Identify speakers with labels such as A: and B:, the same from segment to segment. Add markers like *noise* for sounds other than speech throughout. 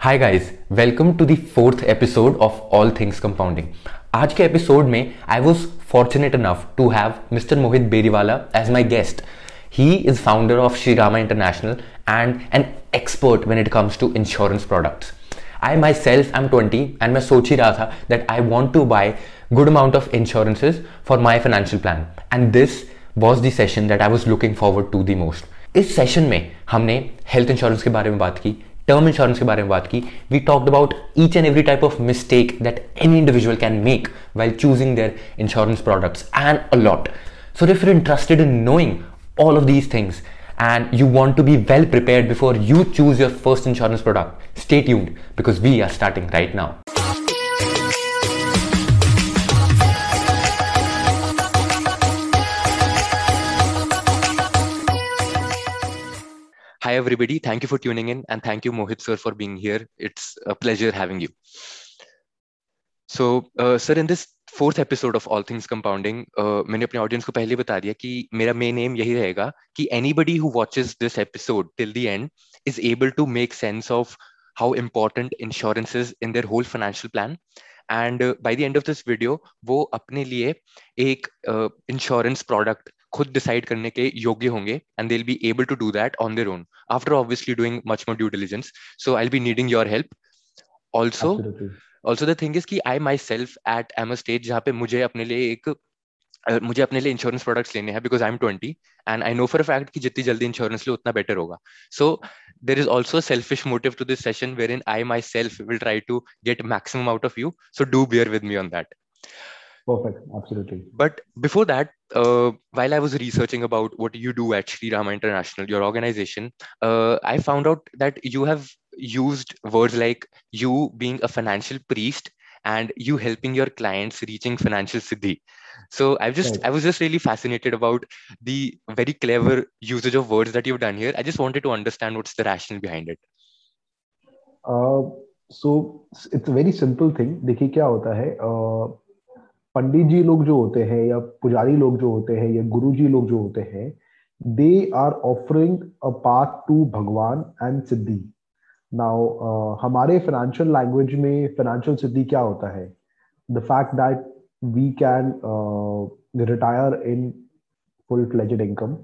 A: Hi guys welcome to the fourth episode of all things compounding आज के episode में I was fortunate enough to have mister Mohit Beriwala as my guest he is founder of Shri Rama international and an expert when it comes to insurance products I myself am twenty and मैं सोच ही रहा था that I want to buy good amount of insurances for my financial plan and this was the session that I was looking forward to the most इस session में हमने health insurance के बारे में बात की टर्म इंश्योरेंस के बारे में बात की we talked about each and every type of mistake that any individual can make while choosing their insurance products and a lot so if you interested in knowing all of these things and you want to be well prepared before you choose your first insurance product, stay tuned because we are starting right now. Hi, everybody. Thank you for tuning in, and thank you, Mohit sir, for being here. It's a pleasure having you. So, uh, sir, in this fourth episode of all things compounding मैंने अपने audience को पहले बता दिया कि मेरा main M यही रहेगा कि anybody who watches this episode till the end is able to make sense of how important insurance is in their whole financial plan and by the end of this video वो अपने लिए एक insurance uh, product खुद decide करने के योग्य होंगे and they be able to do that on their own after obviously doing much more due diligence so I be needing your help also also the thing is कि I myself at am a stage जहाँ पे मुझे अपने लिए एक मुझे अपने लिए इंश्योरेंस प्रोडक्ट्स लेने हैं because I am twenty and I know for fact कि जितनी जल्दी इंश्योरेंस लो उतना बेटर होगा. So there is also selfish motive to this session wherein I myself will try to get maximum out of you so do bear with me on that
B: Perfect, absolutely.
A: But before that, uh, while I was researching about what you do at Sri Rama International, your organization, uh, I found out that you have used words like you being a financial priest and you helping your clients reaching financial siddhi so i've just right. i was just really fascinated about the very clever usage of words that you've done here i just wanted to understand what's the rationale behind it
B: uh, so it's a very simple thing देखिए क्या होता है uh, पंडित जी लोग जो होते हैं या पुजारी लोग जो होते हैं या गुरु जी लोग जो होते हैं they are offering a path to भगवान एंड सिद्धि। नाउ uh, हमारे फाइनेंशियल लैंग्वेज में फाइनेंशियल सिद्धि क्या होता है? The fact that we can retire in full fledged income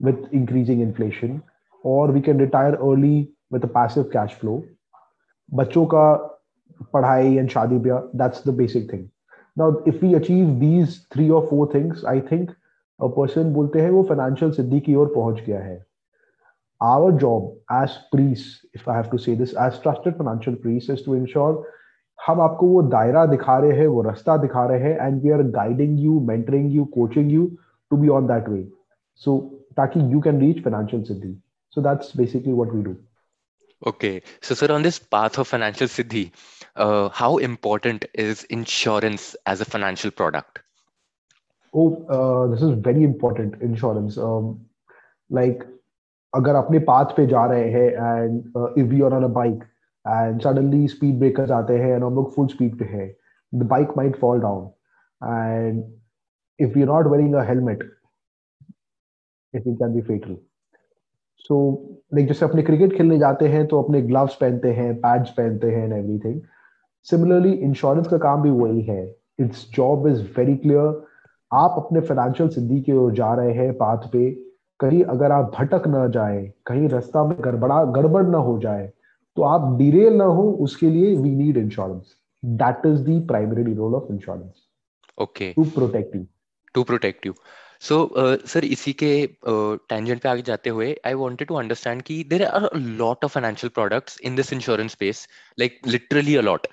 B: with increasing inflation or we can retire early with a passive cash flow बच्चों का पढ़ाई एंड शादी ब्याह that's the basic thing now if we achieve these three और four things I think a person बोलते हैं वो financial सिद्धि की ओर पहुँच गया है our job as priests, if I have to say this, as trusted financial priests, is to ensure हम आपको वो दायरा दिखा रहे हैं वो रास्ता दिखा रहे हैं and we are guiding you mentoring you coaching you to be on that way so ताकि यू कैन रीच फाइनेंशियल सिद्धि so that's basically what we do
A: okay so sir on this path of financial siddhi uh, how important is insurance as a financial product?
B: Oh uh, this is very important insurance. Um, like अगर अपने path पे जा रहे हैं and if you are on a bike and suddenly speed breakers आते हैं and हम लोग फुल स्पीड पे है the bike might fall down and if you not wearing a helmet it can be fatal so like जैसे अपने cricket खेलने जाते हैं तो अपने ग्लव्स पहनते हैं पैड्स पहनते हैं एंड एवरीथिंग सिमिलरली इंश्योरेंस का काम भी वही है it's job is very clear आप अपने फाइनेंशियल सिद्धि की ओर जा रहे हैं पाथ पे। कहीं अगर आप भटक ना जाए कहीं रास्ता में गड़बड़ा गड़बड़ ना हो जाए तो आप डिरेल ना हो उसके लिए we need insurance that is the primary role of insurance
A: okay
B: to protect you
A: to protect you so sir इसी के टेंजेंट uh, पे आगे जाते हुए आई वांटेड टू अंडरस्टैंड कि there are lot of financial products in this insurance space like literally a lot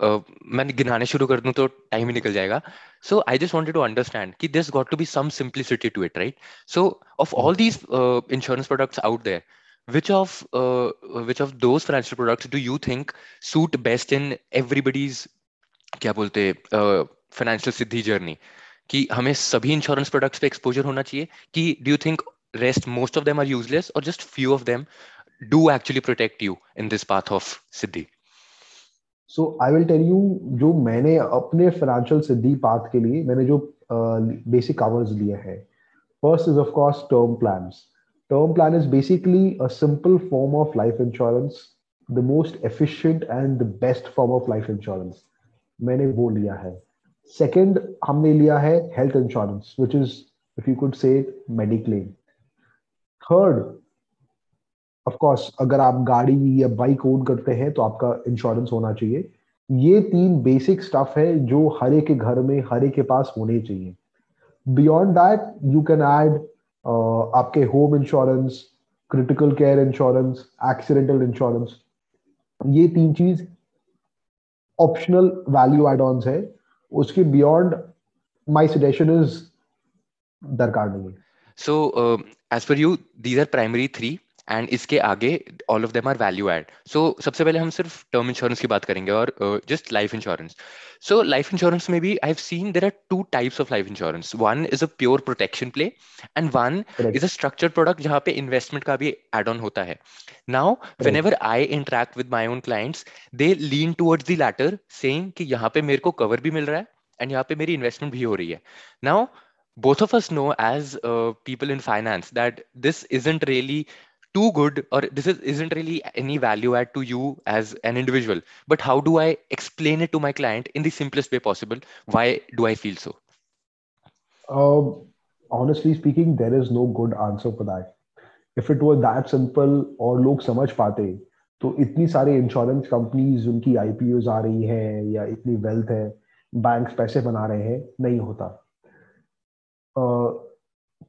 A: मैं गिनाने शुरू कर दूँ तो टाइम ही निकल जाएगा। So I just wanted to understand कि this got to be some simplicity to it right so of all these insurance products out there which of uh, which of those financial products do you think suit best in everybody's क्या बोलते financial siddhi journey कि हमें सभी insurance products पे exposure होना चाहिए कि do you think rest most of them are useless और just few of them do actually protect you in this path of Siddhi?
B: So I will tell you जो मैंने अपने फाइनेंशियल सिद्धि path के लिए, मैंने जो बेसिक कवर्स लिए हैं। First is of course term plans term plan is basically a simple form of life insurance the most efficient and the best form of life insurance मैंने वो लिया है। सेकेंड हमने लिया है health insurance which is if you could say mediclaim third of course अगर आप गाड़ी या बाइक ओन करते हैं तो आपका इंश्योरेंस होना चाहिए। ये तीन बेसिक स्टफ़ है जो हर एक के घर में, हर एक के पास होने चाहिए। Beyond that you can add आपके home insurance critical care insurance accidental insurance ये तीन चीज़ ऑप्शनल वैल्यू एड ऑन है। उसके बियॉन्ड माई सजेशन इज़ दरकार नहीं
A: so as per you these are primary three and इसके आगे all of them are value add so सबसे पहले हम सिर्फ़ टर्म इंश्योरेंस की बात करेंगे और just life insurance so life insurance में भी I have seen there are two types of life insurance one is a pure protection play and one is a structured product जहाँ पे इन्वेस्टमेंट का भी एड ऑन होता है. Now whenever I interact with my own clients they lean towards the latter saying कि यहाँ पे मेरे को कवर भी मिल रहा है एंड यहाँ पे मेरी इन्वेस्टमेंट भी हो रही है. Now both of us know as uh, people in finance that this isn't really too good or this is, isn't really any value add to you as an individual but how do i explain it to my client in the simplest way possible why do i feel so
B: um, honestly speaking there is no good answer for that if it was that simple और लोग समझ पाते तो इतनी सारे insurance companies उनकी IPO आ रही है या इतनी वेल्थ है बैंक्स पैसे बना रहे हैं नहीं होता uh,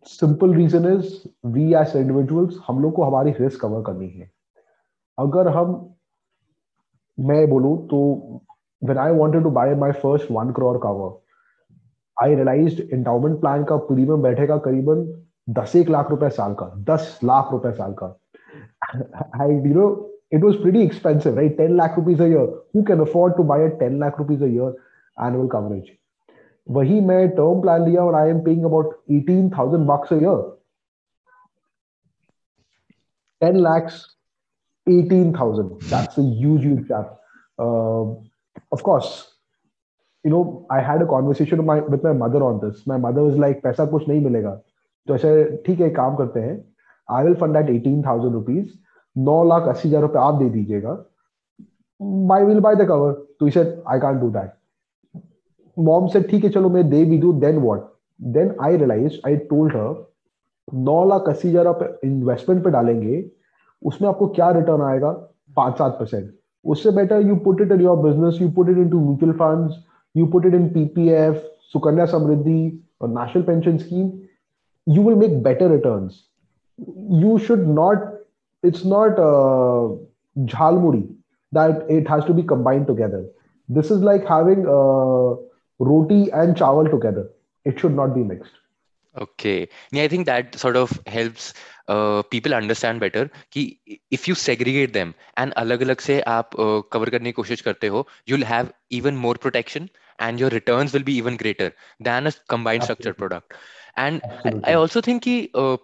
B: simple reason is we as individuals हम लोग को हमारी रिस्क कवर करनी है। अगर हम, मैं बोलू तो when I wanted to buy my first one crore cover I realize endowment plan का प्रीमियम बैठेगा करीबन दस एक लाख रुपए साल का, दस लाख रुपए साल का। I know it was pretty expensive right ten lakh rupees uh who can afford to buy ten lakh rupees a year annual coverage वही मैं टर्म प्लान लिया और I am paying about eighteen thousand bucks year ten lakhs eighteen thousand that's a huge huge gap of course you know i had a conversation with my, with my mother on this. My mother was like पैसा कुछ नहीं मिलेगा. तो ऐसे ठीक है काम करते हैं। I will fund that eighteen thousand rupees नौ लाख अस्सी हज़ार रुपए आप दे दीजिएगा। My will buy the cover तो इसे I can't do that mom से ठीक है चलो मैं दे भी दू. Then what then I realize I told her नौ लाख अस्सी हज़ार आप इन्वेस्टमेंट पे डालेंगे उसमें आपको क्या रिटर्न आएगा? पाँच सात परसेंट उससे better you put it in your business you put it in to mutual fund you put it in PPF Sukanya Samriddhi और national pension scheme make better returns. You should not it's not uh, jhalmuri that it has to be combined together. This is like having uh, roti and chawal together. It should not be mixed.
A: Okay. Yeah, I think that sort of helps uh, people understand better कि if you segregate them and अलग अलग से आप uh, cover करने की कोशिश करते हो you'll have even more protection and your returns will be even greater than a combined structured product. And I, I also think कि uh,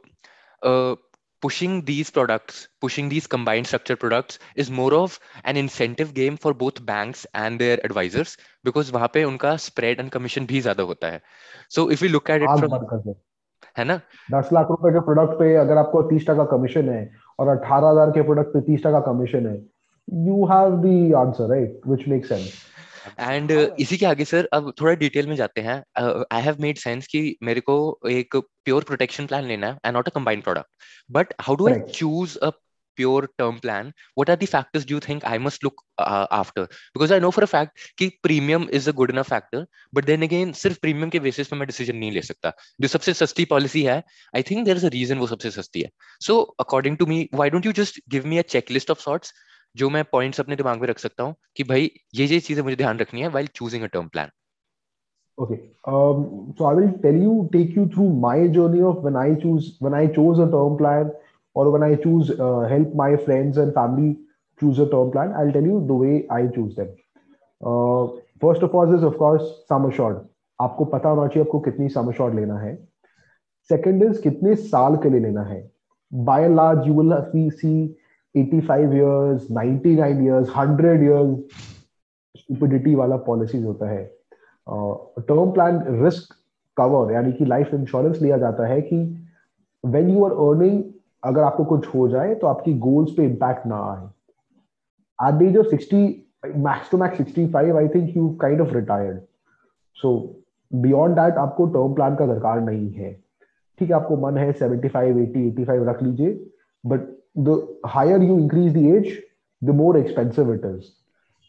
A: uh, pushing these products, pushing these combined structure products is more of an incentive game for both banks and their advisors because वहाँ पे उनका spread and commission भी ज़्यादा होता है. So if we look at it from है ना
B: दस लाख रुपए के प्रोडक्ट पे अगर आपको तीस टका कमीशन है और अठारह हज़ार के प्रोडक्ट पे तीस टका कमीशन है you have the answer right which make sense
A: and uh, हाँ। इसी के आगे सर अब थोड़ा डिटेल में जाते हैं। आई हैव मेड सेंस कि मेरे को एक प्योर प्रोटेक्शन प्लान लेना है and not a combined product but how do I choose a pure term plan what are the factors do think I must look after because I know for a fact कि premium is a good enough factor but then again सिर्फ़ premium के basis पर मैं decision नहीं ले सकता। जो सबसे सस्ती पॉलिसी है I think there is a reason वो सबसे सस्ती है। So according to me why don't you just give me a check list of sorts जो मैं पॉइंट्स अपने दिमाग में रख सकता हूँ कि भाई ये ये चीज़ें मुझे ध्यान रखनी है while choosing a term plan
B: Okay, um, so I will tell you, take you through my journey of when I choose, when I chose a term plan, or when I choose uh, help my friends and family choose a term plan. I'll tell you the way I choose them. Uh, first of all is of course sum assured. आपको पता होना चाहिए आपको कितनी sum assured लेना है. Second is कितने साल के लिए लेना है. Large, you will see, see 85 years 99 years 100 years stupidity वाला पॉलिसीज़ होता है। टर्म प्लान रिस्क कवर यानी कि लाइफ इंश्योरेंस लिया जाता है कि व्हेन यू आर अर्निंग अगर आपको कुछ हो जाए तो आपकी गोल्स पे इम्पैक्ट ना आए। At the age of 60 max to max 65 i think you kind of retired so, beyond that, आपको टर्म प्लान का दरकार नहीं है। ठीक है, आपको मन है 75 80 85 रख लीजिए but the higher you increase the age the more expensive it is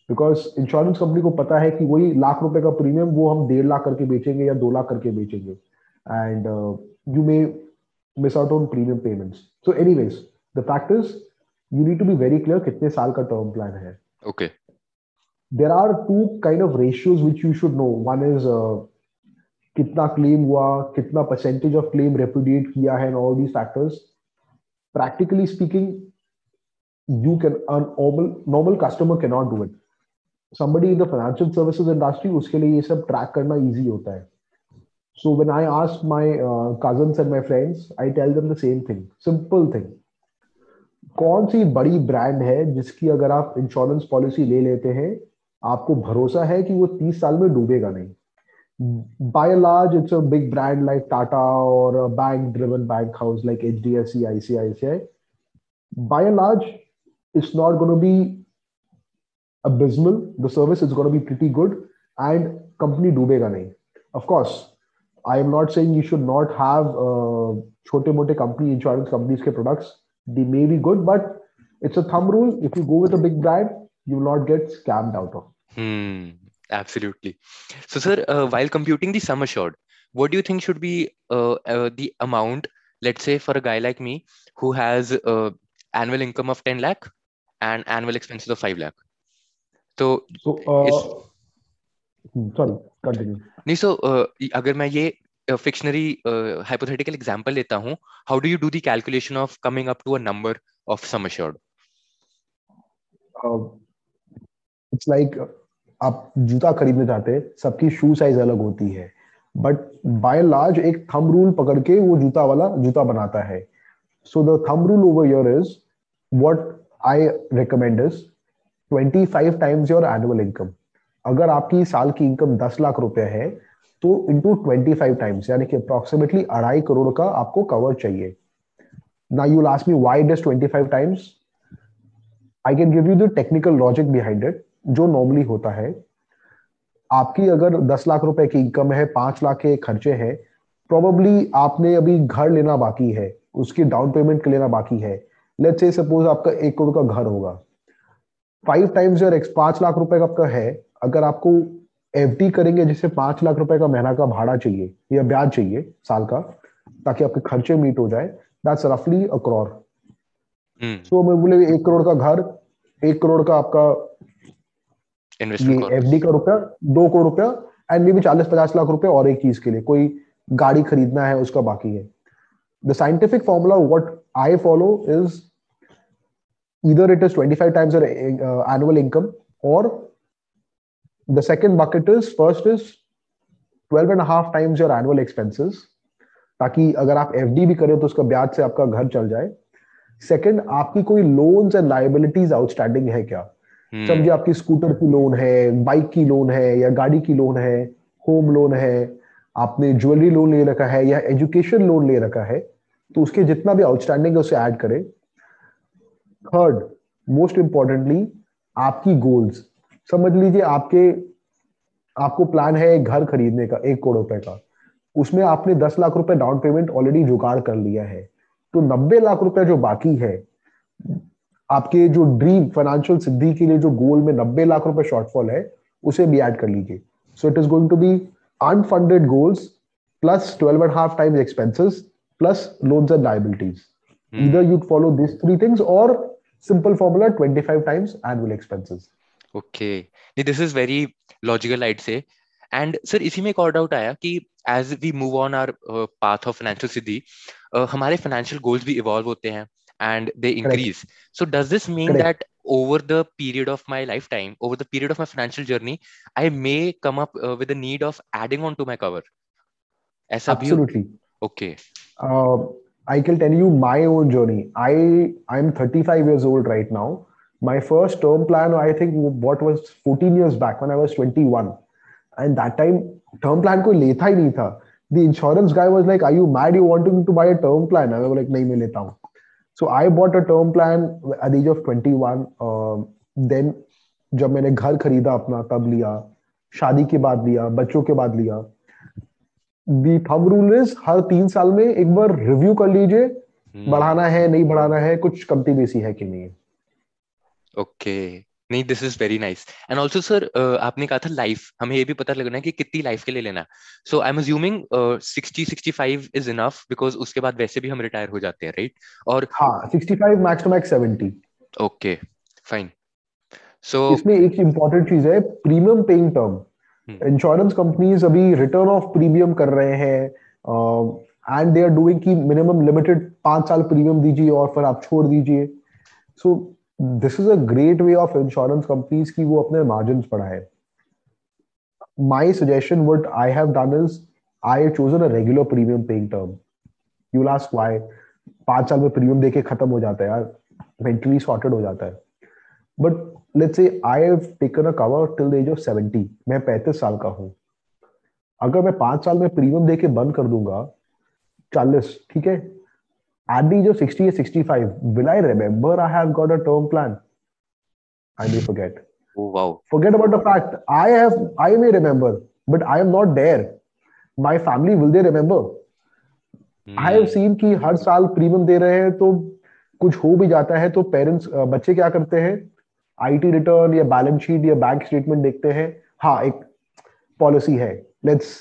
B: because insurance company को पता है कि वही लाख रुपए का प्रीमियम वो हम डेढ़ लाख करके बेचेंगे या दो लाख करके बेचेंगे। And you may miss out on premium payments so anyways the fact is you need to be very clear कितने साल का टर्म प्लान है।
A: Okay
B: there are two kind of ratios which you should know one is कितना claim हुआ कितना percentage of claim repudiate किया है all these factors practically speaking you can normal normal customer can not do it somebody in the financial services industry उसके लिए ये सब track करना easy होता है so when I ask my uh, cousins and my friends I tell them the same thing simple thing कौन सी बड़ी ब्रांड है जिसकी अगर आप इंश्योरेंस पॉलिसी ले लेते हैं आपको भरोसा है कि वो तीस साल में डूबेगा नहीं by and large, it's a big brand like Tata or a bank-driven bank house like HDFC, ICICI. By and large, it's not going to be abysmal. The service is going to be pretty good, and company dubega nahi. Of course, I am not saying you should not have a chote mote company insurance companies ke products. They may be good, but it's a thumb rule. If you go with a big brand, you will not get scammed out of.
A: Hmm absolutely so sir uh, while computing the sum assured what do you think should be uh, uh, the amount let's say for a guy like me who has uh, annual income of 10 lakh and annual expenses of 5 lakh तो
B: sorry continue
A: नहीं सो अगर मैं ये फिक्शनरी hypothetical example लेता हूं how do you do the calculation of coming up to a number of sum assured
B: it's like आप जूता खरीदने जाते सबकी शू साइज़ अलग होती है। बट बाय लार्ज एक थम रूल पकड़ के वो जूता वाला जूता बनाता है। So the thumb rule over your is what I recommend is 25 times your annual income अगर आपकी साल की इनकम 10 लाख रुपए है तो इंटू ट्वेंटी फाइव टाइम्स यानी कि अप्रोक्सीमेटली अढ़ाई करोड़ का आपको कवर चाहिए। ना you last me why does twenty five times I can give you the technical logic behind it जो नॉर्मली होता है आपकी अगर दस लाख रुपए की इनकम है पाँच लाख के खर्चे हैं प्रोबेबली आपने अभी घर लेना बाकी है उसकी डाउन पेमेंट के लेना बाकी है। लेट्स से सपोज़ आपका एक करोड़ का घर होगा। फाइव टाइम्स योर एक्स पाँच लाख रुपए का आपका है अगर आपको एफ़ करेंगे जिससे पाँच लाख रुपए का महीना का भाड़ा चाहिए या ब्याज चाहिए साल का ताकि आपके खर्चे मीट हो जाए दैट्स रफली अ करोड़ सो मैं बोले एक करोड़ का घर एक करोड़ का आपका ये एफ़ का रुपया दो करोड़ रुपया एंड मे बी चालीस पचास लाख रुपए और एक चीज़ के लिए कोई गाड़ी खरीदना है उसका बाकी है। The scientific formula what I follow is either it is 25 times your uh, annual income or the second bucket is first is 12 and a half times your annual expenses ताकि अगर आप एफडी भी करें तो उसका ब्याज से आपका घर चल जाए। सेकंड आपकी कोई लोन्स एंड लाइबिलिटीज आउटस्टैंडिंग है क्या. समझिए आपकी स्कूटर की लोन है बाइक की लोन है, या गाड़ी की लोन है होम लोन है, आपने ज्वेलरी लोन ले रखा है, या एजुकेशन लोन ले रखा है तो उसके जितना भी आउटस्टैंडिंग है, उसे ऐड करें। थर्ड मोस्ट इंपॉर्टेंटली आपकी गोल्स समझ लीजिए, आपके, आपको प्लान है घर खरीदने का, एक करोड़ रुपए का। उसमें आपने दस लाख रुपए डाउन पेमेंट ऑलरेडी जुगाड़ कर लिया है। तो नब्बे लाख रुपए जो बाकी है आपके जो ड्रीम फाइनेंशियल सिद्धि के लिए जो गोल में नब्बे लाख रुपए शॉर्टफॉल है उसे भी ऐड कर लीजिए। So it is going to be unfunded goals plus twelve and half times expenses plus loans and liabilities either you'd follow these three things or simple formula 25 times annual expenses.
A: Okay. This is very logical i'd say. And sir इसी में एक और doubt आया कि as we move on our path of financial सिद्धि हमारे financial goals भी evolve होते हैं। and they increase. Correct. so does this mean Correct. that over the period of my lifetime over the period of my financial journey i may come up uh, with the need of adding on to my cover?
B: Absolutely.
A: Okay.
B: Uh, i can tell you my own journey. I i'm 35 years old right now. My first term plan i think what was 14 years back when i was 21 and that time term plan koi leta hi nahi tha the insurance guy was like are you mad? You wanting to buy a term plan. I was like nahi main leta hu So I bought a term plan at age of twenty 21. Uh, then जब मैंने घर खरीदा अपना तब लिया शादी के बाद लिया बच्चों के बाद लिया the thumb rule is her तीन साल में एक बार रिव्यू कर लीजिए hmm. बढ़ाना है नहीं बढ़ाना है कुछ कमती बेसी है कि नहीं
A: ओके okay. नहीं this is very nice and also sir आपने कहा था लाइफ हमें ये भी पता लगना है कि कितनी लाइफ के लिए लेना so I am assuming sixty sixty five is enough because उसके बाद वैसे भी हम रिटायर हो जाते हैं राइट
B: और हाँ sixty five max to max seventy
A: okay fine
B: so इसमें एक इंपॉर्टेंट चीज़ है premium paying term insurance companies अभी रिटर्न ऑफ़ प्रीमियम कर रहे हैं एंड दे आर डूइंग की मिनिमम लिमिटेड पाँच साल प्रीमियम दीजिए और फिर आप छोड़ दीजिए. So so, this is a great way of insurance companies की वो अपने मार्जिन बढ़ाए। My suggestion what I have done is I chosen a regular premium paying term you last why पाँच साल में प्रीमियम देके खत्म हो जाता है यार। मेंटली सॉर्टेड हो जाता है। But let's say I have taken a cover till the age of 70 मैं 35 साल का हूँ। अगर मैं पाँच साल में प्रीमियम देके बंद कर दूँगा 40 ठीक है? At the age of 60 or 65, will I remember I have got a term plan? I may forget.
A: Oh, wow.
B: Forget about the fact I have, I may remember, but I am not there. My family, will they remember? Hmm. I have seen कि हर साल premium दे रहे हैं तो कुछ हो भी जाता है तो पेरेंट्स बच्चे क्या करते हैं आईटी रिटर्न या बैलेंस शीट या बैंक स्टेटमेंट देखते हैं हाँ एक पॉलिसी है let's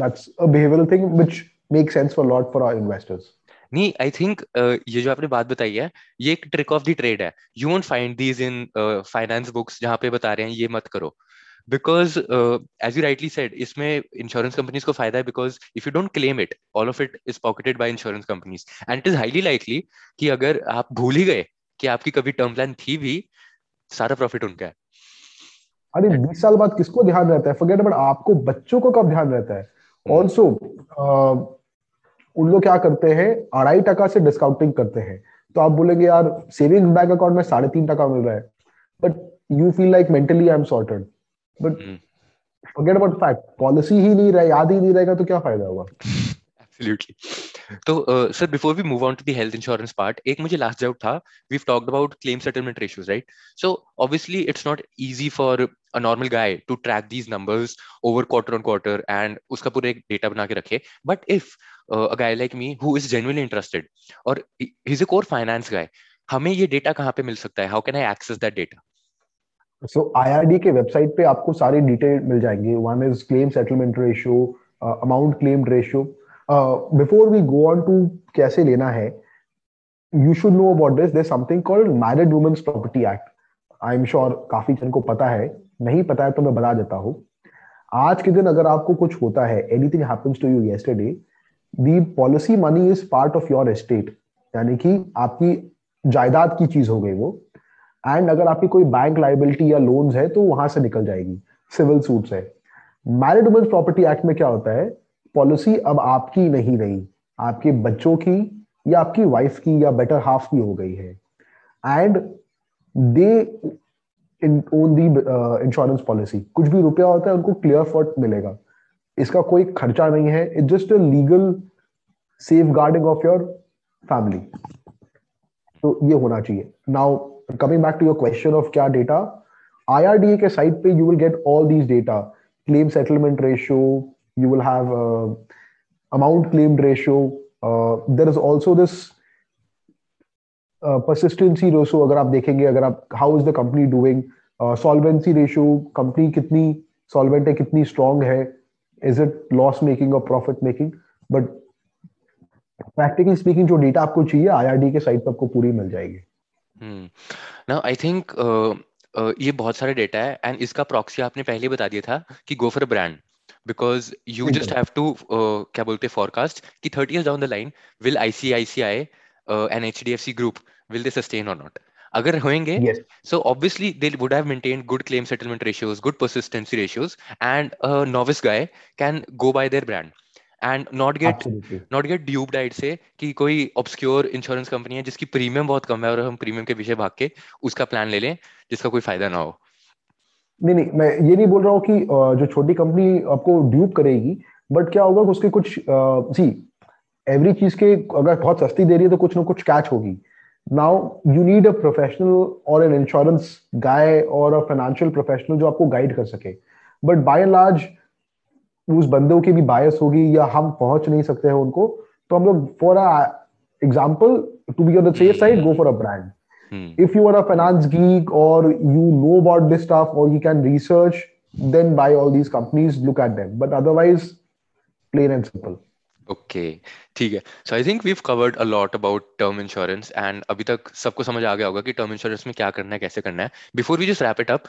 B: that's a behavioural thing which make sense for lot for our investors
A: नहीं आई थिंक uh, ये जो आपने बात बताई है ये एक ट्रिक ऑफ़ द ट्रेड है। You won't find these in finance books जहाँ पे बता रहे हैं ये मत करो। Because as you rightly said इसमें इंश्योरेंस कंपनीज़ को फ़ायदा है because if you don't claim it all of it is pocketed by insurance companies and it is highly likely कि अगर आप भूल ही गए कि आपकी कभी टर्म प्लान थी भी सारा प्रॉफिट उनका है।
B: अरे बीस साल बाद किसको ध्यान रहता है? फॉरगेट अबाउट आपको बच्चों को कब ध्यान रहता है? Also hmm. उन लोग क्या करते हैं अढ़ाई टका से डिस्काउंटिंग करते हैं। तो आप बोलेंगे यार सेविंग बैंक अकाउंट में साढ़े तीन टका मिल रहा है। But you feel like mentally I am sorted but forget about fact policy ही नहीं रहे याद ही नहीं रहेगा तो क्या फ़ायदा होगा
A: एब्सोल्युटली *laughs* तो sir before we move on to the health insurance part एक मुझे लास्ट डाउट था we talked about claim settlement ratios right so obviously it's not easy for a normal guy to track these numbers over quarter on quarter and उसका पूरा एक data बना के रखे. But if a guy like me who is genuinely interested और is a core finance guy हमें ये data कहाँ पे मिल सकता है? How can I access that data
B: so IRD के वेबसाइट पे आपको सारी डिटेल मिल जाएँगे. One is claim settlement ratio amount claimed ratio before we go on to कैसे लेना है you should know about this there something called married women's property act I am sure काफ़ी जन को पता है। नहीं पता है तो मैं बता देता हूँ। आज के दिन अगर आपको कुछ होता है anything happens to you yesterday the policy money is part of your estate यानी कि आपकी जायदाद की चीज़ हो गई वो। एंड अगर आपकी कोई बैंक लाइबिलिटी या लोन्स है तो वहाँ से निकल जाएगी। सिविल सूट है। मैरिड वुमेन्स प्रॉपर्टी एक्ट में क्या होता है? पॉलिसी अब आपकी नहीं रही। आपके बच्चों की या आपकी वाइफ की या बेटर हाफ़ की हो गई है। And they own the insurance policy कुछ भी रुपया होता है, उनको क्लियर फॉट मिलेगा। इसका कोई खर्चा नहीं है। It just a legal safeguarding of your family तो ये होना चाहिए। Now coming back to your question of क्या डेटा आईआरडीए के साइट पे you will get all these data claim settlement ratio you will have uh, amount claimed ratio uh, there is also this uh, persistency ratio अगर आप देखेंगे अगर आप is the company doing uh, solvency ratio company कितनी solvent है कितनी strong है is it loss making or profit making but practically speaking जो डेटा आपको चाहिए आईआरडी के साइट पे आपको पूरी मिल जाएगी
A: नाउ आई थिंक ये बहुत सारे डेटा है एंड इसका प्रॉक्सी आपने पहले बता दिया था कि go for brand you just have to uh, क्या बोलते forecast कि thirty year 30 years down the line will ICICI uh, and HDFC group will they sustain or not अगर होंगे obviously they would have maintained good claim settlement ratios good persistency ratios and a novice guy can go by their brand and not get not get dupe डाइट से कि कोई obscure insurance company है जिसकी premium बहुत कम है और हम प्रीमियम के पीछे भाग के उसका प्लान ले लें जिसका कोई फ़ायदा ना हो
B: नहीं नहीं, मैं ये नहीं बोल रहा हूँ कि जो छोटी कंपनी आपको ड्यूब करेगी बट क्या होगा उसके कुछ सी एवरी चीज़ के अगर बहुत सस्ती दे रही है तो कुछ ना कुछ कैच होगी। Now you need a professional और एन इंश्योरेंस गाय और अ फाइनेंशियल प्रोफेशनल जो आपको गाइड कर सके। बट बाय लार्ज उस बंदों की भी बायस होगी या हम पहुँच नहीं सकते हैं उनको तो हम लोग for a example to be on the safe side go for a brand if you are a finance geek or you know about this stuff or you can research then buy all these companies look at them but otherwise plain and simple
A: okay ठीक है so I think we've covered a lot about term insurance and अभी तक सबको समझ आ गया होगा कि टर्म इंश्योरेंस में क्या करना है कैसे करना है before we just wrap it up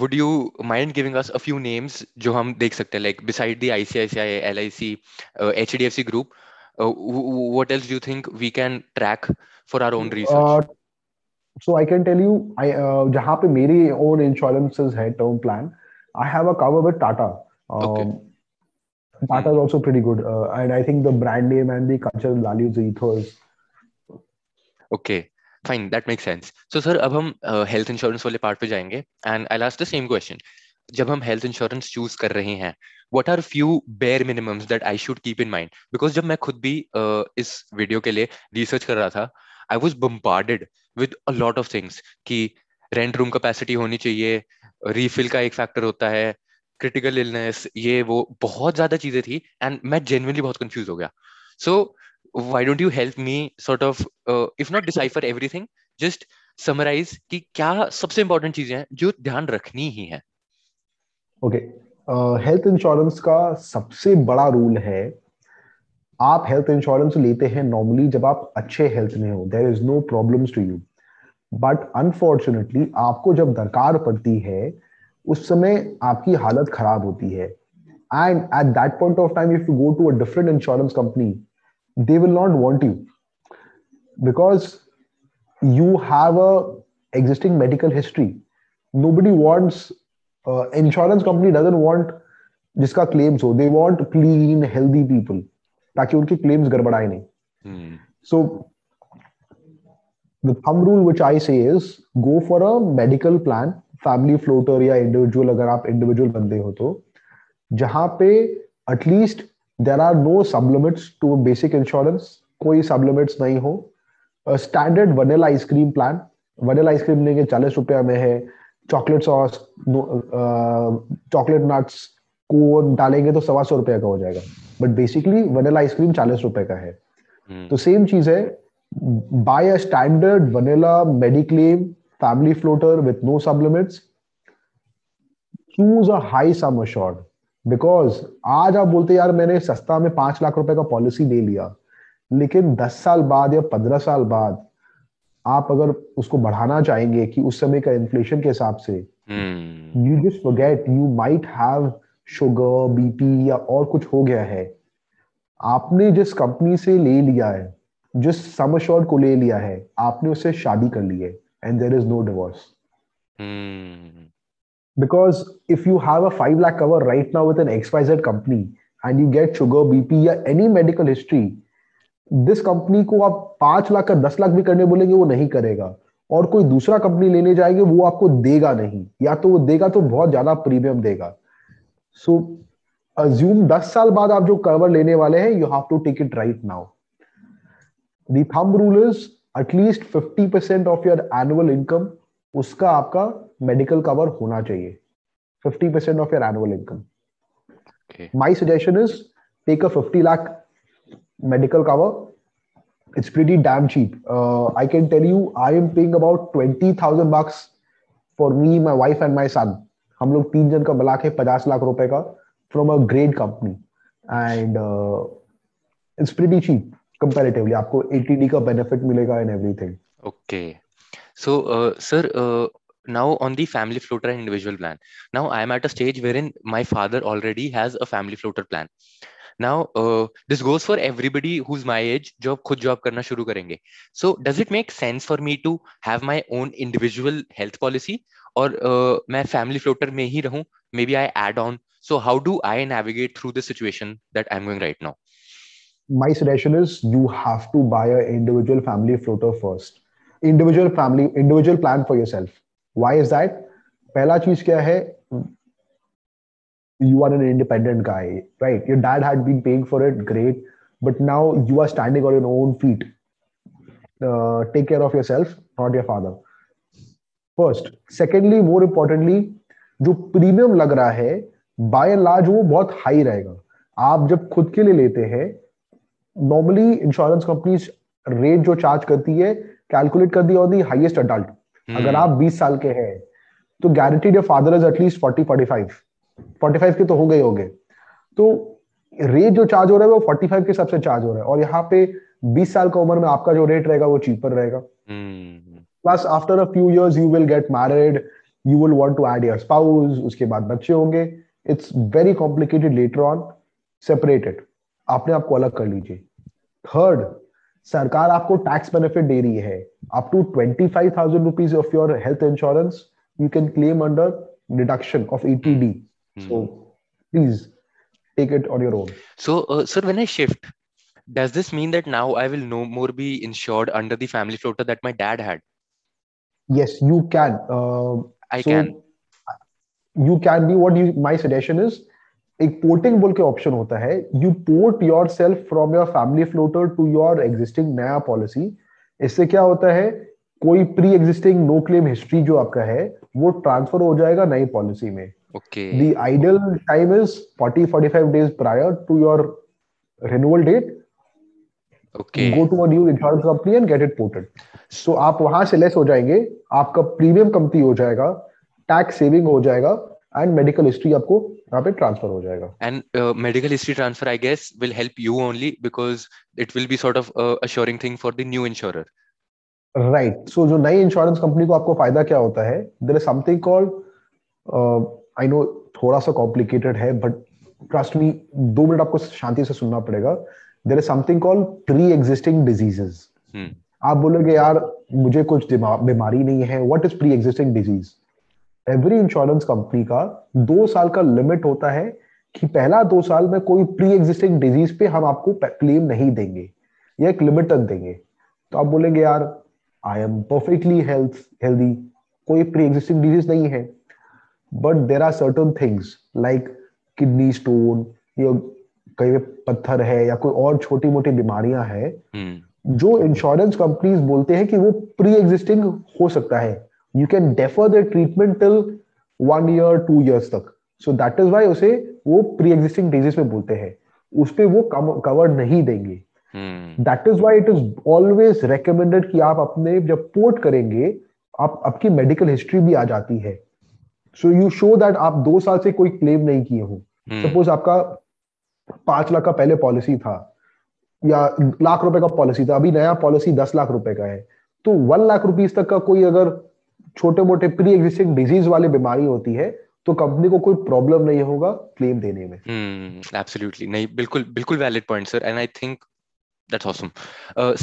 A: would you mind giving us a few names जो हम देख सकते हैं like beside the ICICI, LIC, uh, HDFC group uh, what else do you think we can track for our own research uh,
B: So I can tell you I uh, जहाँ पे मेरी own insurances है term plan I have a cover with Tata um, okay. Tata is also pretty good, uh, and I think the brand name and the cultural values, the ethos.
A: Okay, fine, that makes sense. So, sir, अब हम health insurance वाले part पे जाएँगे and I last the same question जब हम health insurance choose कर रहे हैं what are few bare minimums that I should keep in mind? Because जब मैं खुद भी uh, इस वीडियो के लिए रिसर्च कर रहा था I was bombarded with a lot of things कि रेंट रूम कैपेसिटी होनी चाहिए रीफिल का एक फैक्टर होता है क्रिटिकल इलनेस ये वो बहुत ज़्यादा चीज़ें थी एंड मैं जेनुअनली बहुत कंफ्यूज हो गया। सो don't you help me sort of uh, if not decipher everything just summarize कि क्या सबसे इंपॉर्टेंट चीज़ें हैं जो ध्यान रखनी ही है।
B: ओके हेल्थ इंश्योरेंस का सबसे बड़ा रूल है आप हेल्थ इंश्योरेंस लेते हैं नॉर्मली जब आप अच्छे हेल्थ में हो there is no problems to you but unfortunately आपको जब दरकार पड़ती है उस समय आपकी हालत खराब होती है. And at that point of time if you go to a different insurance company they will not want you because you have a existing medical history. Nobody wants uh, insurance company doesn't want जिसका claims हो. They want clean healthy people ताकि उनके claims गड़बड़ाए नहीं। So the thumb rule which I say is go for a medical plan family floater या individual अगर आप individual बंदे हो तो जहाँ पे at least there are no sublimits to basic insurance कोई सबलिमिट्स नहीं हो। Standard vanilla ice cream plan vanilla ice cream लेंगे चालीस रुपया में है चॉकलेट सॉस चॉकलेट नट्स को डालेंगे तो सवा सौ रुपया का हो जाएगा। बट बेसिकली वनेला आइसक्रीम चालीस रुपए का है। hmm. तो सेम चीज़ है buy a standard vanilla mediclaim family floater with no sublimits choose a high sum assured because आज आप बोलते यार मैंने सस्ता में पाँच लाख रुपए का पॉलिसी ले लिया। लेकिन दस साल बाद या पंद्रह साल बाद आप अगर उसको बढ़ाना चाहेंगे कि उस समय का इन्फ्लेशन के हिसाब से you just forget you might have sugar BP या और कुछ हो गया है आपने जिस कंपनी से ले लिया है जिस सम को ले लिया है आपने उससे शादी कर ली है and there is no divorce. Hmm. Because if you have a 5 lakh cover right now with an XYZ company and you get sugar, BP या any medical history, this company को आप पाँच लाख का दस लाख भी करने बोलेंगे वो नहीं करेगा और कोई दूसरा कंपनी लेने जाएँगे वो आपको देगा नहीं या तो वो देगा तो बहुत ज़्यादा प्रीमियम देगा सो अज्यूम दस साल बाद आप जो कवर लेने वाले हैं you have to take it right now the thumb rule is at least fifty percent of your annual income उसका आपका मेडिकल कवर होना चाहिए। Fifty percent of your annual income my suggestion is take a fifty lakh medical cover. It's pretty damn cheap. Uh, i can tell you i am paying about 20000 bucks for me my wife and my son. हम लोग तीन जन का मिला के पचास लाख रुपए का from a great company and it's pretty cheap comparatively आपको एटीडी का बेनिफिट मिलेगा in everything
A: okay so sir now on the family floater individual plan now I am at a stage where in my father already has a family floater plan uh, this goes for everybody who's my age जो खुद job करना शुरू करेंगे so does it make sense for me to have my own individual health policy और uh, मैं family floater में ही रहूँ maybe I add on so how do I navigate through the situation that I'm going right now
B: my suggestion is you have to buy an individual family floater first individual family individual plan for yourself why is that पहला चीज़ क्या है you are an independent guy right? Your dad had been paying for it great. But now you are standing on your own feet. Take care of yourself not your father first secondly more importantly जो premium लग रहा है by and large वो बहुत high रहेगा। आप जब खुद के लिए लेते हैं नॉर्मली इंश्योरेंस कंपनीज़ रेट जो चार्ज करती है कैलकुलेट कर the on the highest adult अगर आप 20 साल के हैं तो guaranteed your father is at least 40 45 45 के तो हो गए होंगे तो रेट जो चार्ज हो रहा है वो 45 के सबसे चार्ज हो रहा है। और यहाँ पे 20 साल का उम्र में आपका जो रेट रहेगा वो चीपर रहेगा। Plus after a few years you will get married you will want to add your spouse उसके बाद बच्चे होंगे। It's very complicated later on separated आपने आपको अलग कर लीजिए। थर्ड सरकार आपको टैक्स बेनिफिट दे रही है। Up to twenty five thousand rupees of your health insurance you can claim under deduction of so please take it on your own.
A: So, uh, sir, when I shift, does this mean that now I will no more be insured under the family floater that my dad had?
B: Yes, you can. Uh,
A: I so can.
B: You can be what you. My suggestion is एक porting बोल के option होता है you port yourself from your family floater to your existing नया policy इससे क्या होता है कोई pre existing no claim history जो आपका है वो ट्रांसफ़र हो जाएगा नई पॉलिसी में
A: okay.
B: The ideal time is 40 45 days prior to your renewal date.
A: Okay.
B: Go to a new insurance company and get it ported so आप वहाँ से लेस हो जाएँगे। आपका प्रीमियम कमती हो जाएगा टैक्स सेविंग हो जाएगा एंड मेडिकल हिस्ट्री आपको यहाँ पे ट्रांसफ़र हो जाएगा।
A: And medical history transfer I guess will help you only because it will be sort of assuring thing for the new insurer
B: right so जो नई इंश्योरेंस कंपनी को आपको फ़ायदा क्या होता है? There is something called I know थोड़ा सा कॉम्प्लिकेटेड है बट ट्रस्ट मी दो मिनट आपको शांति से सुनना पड़ेगा। There is something call pre existing diseases आप बोलोगे यार मुझे कुछ बीमारी नहीं है। What is pre existing disease every insurance company का दो साल का लिमिट होता है कि पहला दो साल में कोई प्री एग्जिस्टिंग डिज़ीज़ पे हम आपको क्लेम नहीं देंगे। या एक लिमिट तक देंगे। तो आप बोलेंगे यार I am perfectly health healthy कोई प्री एग्जिस्टिंग डिज़ीज़ नहीं है। But there are certain things like kidney stone या कहीं पत्थर है या कोई और छोटी मोटी बीमारियाँ हैं hmm. जो इंश्योरेंस कंपनीज़ बोलते हैं कि वो प्री एग्जिस्टिंग हो सकता है। You can defer the treatment till one year two years तक। सो दैट इज़ वाई उसे वो प्री एग्जिस्टिंग डिज़ीज़ में बोलते हैं। उस पर वो कवर नहीं देंगे। That is why it is always recommended कि आप अपने जब पोर्ट करेंगे आप आपकी मेडिकल हिस्ट्री भी आ जाती है। सो यू शो दैट आप दो साल से कोई क्लेम नहीं किए हो। Suppose hmm. आपका पाँच लाख का पहले पॉलिसी था या लाख रुपए का पॉलिसी था अभी नया पॉलिसी दस लाख रुपए का है। तो वन लाख रुपीज़ तक का कोई अगर छोटे मोटे प्री एग्जिस्टिंग डिज़ीज़ वाली बीमारी होती है तो कंपनी को कोई प्रॉब्लम नहीं होगा क्लेम देने में।
A: एब्सोल्युटली hmm, नहीं बिल्कुल बिल्कुल valid point sir and I think that's awesome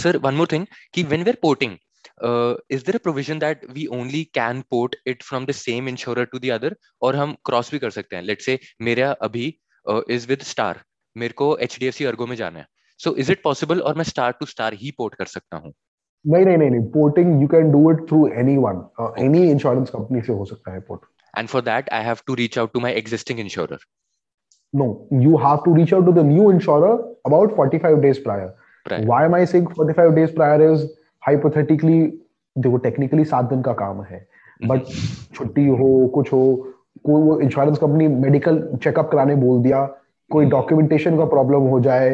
A: sir one more thing कि when we are porting uh, is there a provision that we only can port it from the same insurer to the other और हम cross भी कर सकते हैं let's say मेरा अभी is with star मेरे को H D F C Ergo में जाना है सो इज इट पॉसिबल और मैं star to star he port कर सकता हूँ
B: नहीं नहीं नहीं नहीं porting you can do it through anyone any insurance company से हो सकता है port
A: and for that i have to reach out to my existing insurer
B: no you have to reach out to the new insurer about 45 days prior right. why am i saying 45 days prior is hypothetically देखो technically सात दिन का काम है but छुट्टी हो कुछ हो कोई वो इंश्योरेंस कंपनी मेडिकल चेकअप कराने बोल दिया कोई डॉक्यूमेंटेशन का प्रॉब्लम हो जाए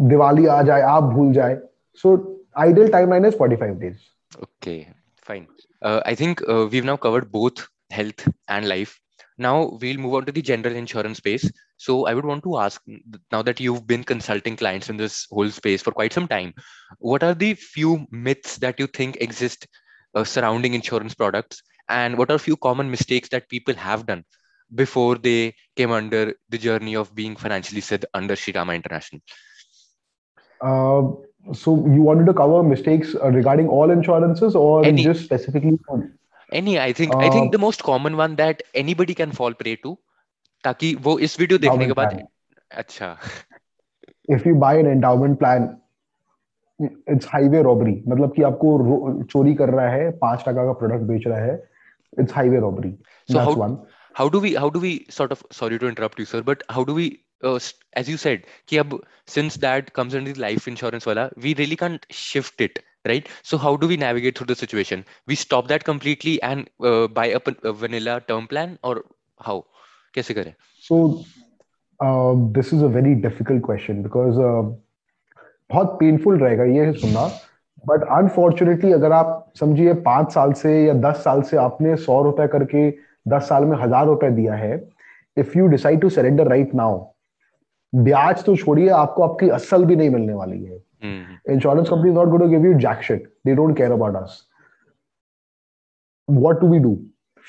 B: दिवाली आ जाए आप भूल जाए so ideal timeline is 45 days
A: okay fine I think we have now covered both health and life. Now we'll move on to the general insurance space. So i would want to ask now that you've been consulting clients in this whole space for quite some time what are the few myths that you think exist uh, surrounding insurance products? And what are a few common mistakes that people have done before they came under the journey of being financially said under Shirama International?
B: Uh, so you wanted to cover mistakes uh, regarding all insurances or Any, just specifically
A: any i think uh, i think uh, the most common one that anybody can fall prey to ताकि वो इस video देखने के बाद अच्छा।
B: If you buy an endowment plan it's highway robbery मतलब कि आपको चोरी कर रहा है पाँच टका का प्रोडक्ट बेच रहा है it's highway robbery
A: so how how do we how do we sort of sorry to interrupt you sir but how do we as you said कि अब since that comes in life insurance वाला we really can shift it right? So how do we navigate through the situation? We stop that completely and uh, buy a, a vanilla term plan or how?
B: So uh, this is a very difficult question because uh, बहुत painful रहेगा ये सुनना but unfortunately अगर आप समझिए पाँच साल से या दस साल से आपने सौ रुपए करके दस साल में हज़ार रुपए दिया है if you decide to surrender right now ब्याज तो छोड़िए आपको आपकी असल भी नहीं मिलने वाली है। Insurance company not going to give you jack shit they don't care about us what do we do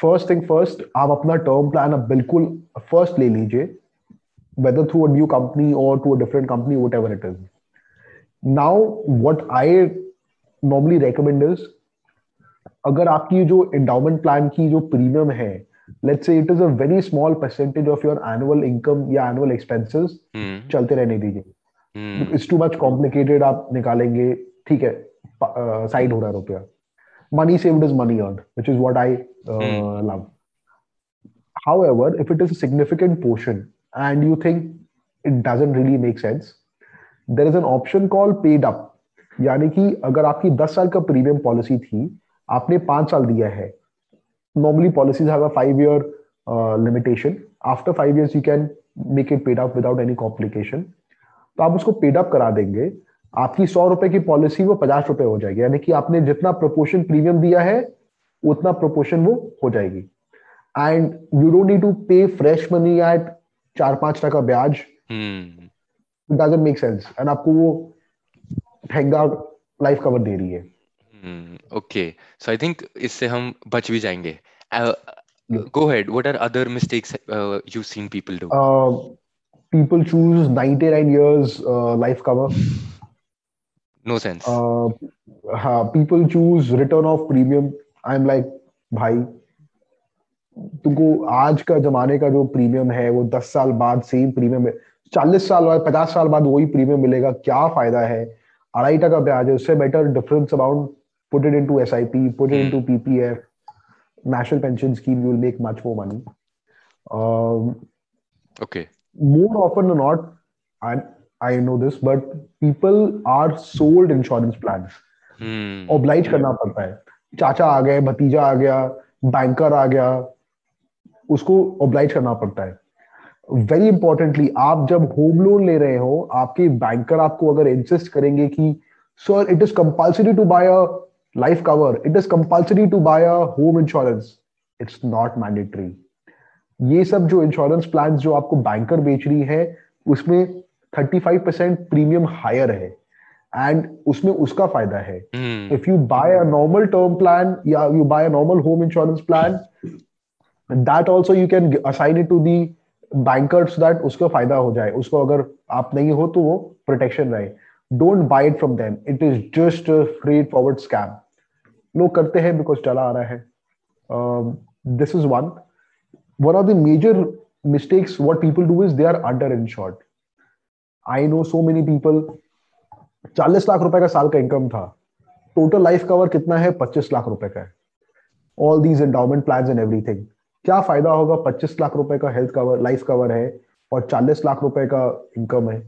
B: first thing first आप अपना टर्म प्लान अब बिल्कुल फ़र्स्ट ले लीजिए whether through a new company or to a different company whatever it is. Now what i normally recommend is अगर आपकी जो endowment plan की जो प्रीमियम है let's say it is a very small percentage of your annual income या annual expenses चलते रहने दीजिए। इट्स टू मच कॉम्प्लिकेटेड आप निकालेंगे ठीक है साइड हो रहा है रुपया। Money saved is money earned which is what i Uh, hmm. love. However, if it is a significant portion and you think it doesn't really make sense, there is an option called paid up. यानी कि अगर आपकी 10 साल का premium policy थी आपने पाँच साल दिया है normally policies have five year limitation after five years you can make it paid up without any complication तो आप उसको पेड अप करा देंगे। आपकी सौ रुपए की पॉलिसी वो पचास रुपए हो जाएगी। यानी कि आपने जितना प्रपोर्शन प्रीमियम दिया है उतना प्रोपोर्शन वो हो जाएगी। And you don't need to pay fresh money at चार पाँच टका ब्याज। डजेंट मेक सेंस एंड आपको वो ठेंगा लाइफ कवर दे रही है।
A: ओके सो आई थिंक इससे हम बच भी जाएँगे। Go head what are other mistakes you seen people do
B: people choose 99 years uh, life cover.
A: No sense.
B: Uh, uh, people choose return of premium. I am like भाई तुमको आज का जमाने का जो प्रीमियम है वो दस साल बाद सेम प्रीमियम चालीस साल बाद पचास साल बाद वही प्रीमियम मिलेगा। क्या फ़ायदा है? अढ़ाई टका ब्याज है। उससे better difference about put it into SIP put it into PPF national pension scheme you will make much more money
A: okay
B: more often not I know this but people are sold insurance plan oblige करना पड़ता है। चाचा आ गए, भतीजा आ गया banker आ गया, उसको oblige करना पड़ता है। वेरी इंपॉर्टेंटली आप जब होम लोन ले रहे हो, आपके बैंकर आपको अगर इंसिस्ट करेंगे कि sir it is compulsory to buy a life cover, it is compulsory to buy a home insurance. It's not mandatory. ये सब जो इंश्योरेंस प्लान जो आपको बैंकर बेच रही है, उसमें 35 परसेंट प्रीमियम हायर है। एंड उसमें उसका फ़ायदा है। If you buy a normal term plan या you buy a normal home insurance plan that also you can assign it to the banker that उसका फ़ायदा हो जाए। उसको अगर आप नहीं हो तो वो प्रोटेक्शन रहे। Don't buy it from them it is just straightforward scam लोग करते हैं बिकॉज़ चला आ रहा है। This is one one of the major mistakes what people do is they are underinsured I know so many people चालीस लाख रुपए का साल का इनकम था। टोटल लाइफ कवर कितना है? पच्चीस लाख रुपए का है। All these endowment plan and everything क्या फ़ायदा होगा? पच्चीस लाख रुपए का हेल्थ कवर लाइफ कवर है और चालीस लाख रुपए का इनकम है।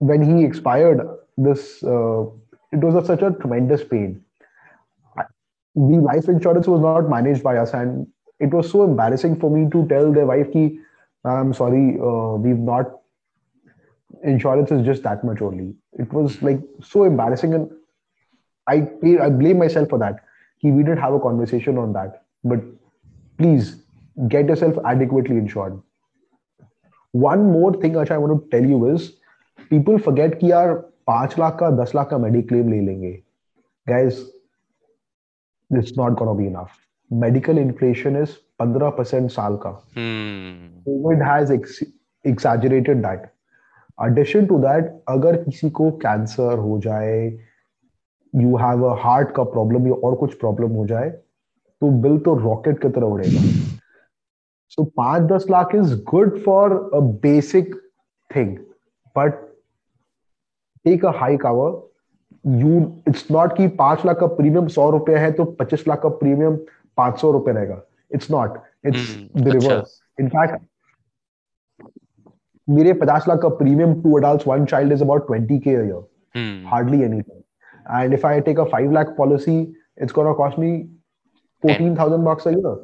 B: When he expired this it was such amends pen the life insurance was not manage by us and it was so embarrassing for me to tell the wife की I am sorry we not insurance is just that much only it was like so embarrassing and i i blame myself for that ki we didn't have a conversation on that but please get yourself adequately insured one more thing which i want to tell you is people forget कि यार पांच लाख का दस लाख का mediclaim ले लेंगे guys it's not going to be enough. Medical inflation is 15% साल का. Hmm. COVID has ex- exaggerated that. Addition to that, अगर किसी को कैंसर हो जाए यू हैव अ हार्ट का प्रॉब्लम या और कुछ प्रॉब्लम हो जाए तो बिल तो रॉकेट की तरह उड़ेगा। सो पाँच दस lakh is good for a basic thing but take a high cover you it's not कि पाँच लाख का प्रीमियम सौ रुपए है तो पच्चीस लाख का प्रीमियम पाँच सौ रुपए रहेगा। It's not it's the reverse in fact मेरे पचास लाख का premium two adult one child is about twenty K year hardly any and if I take a five lakh policy, it's gonna cost me fourteen thousand bucks a year.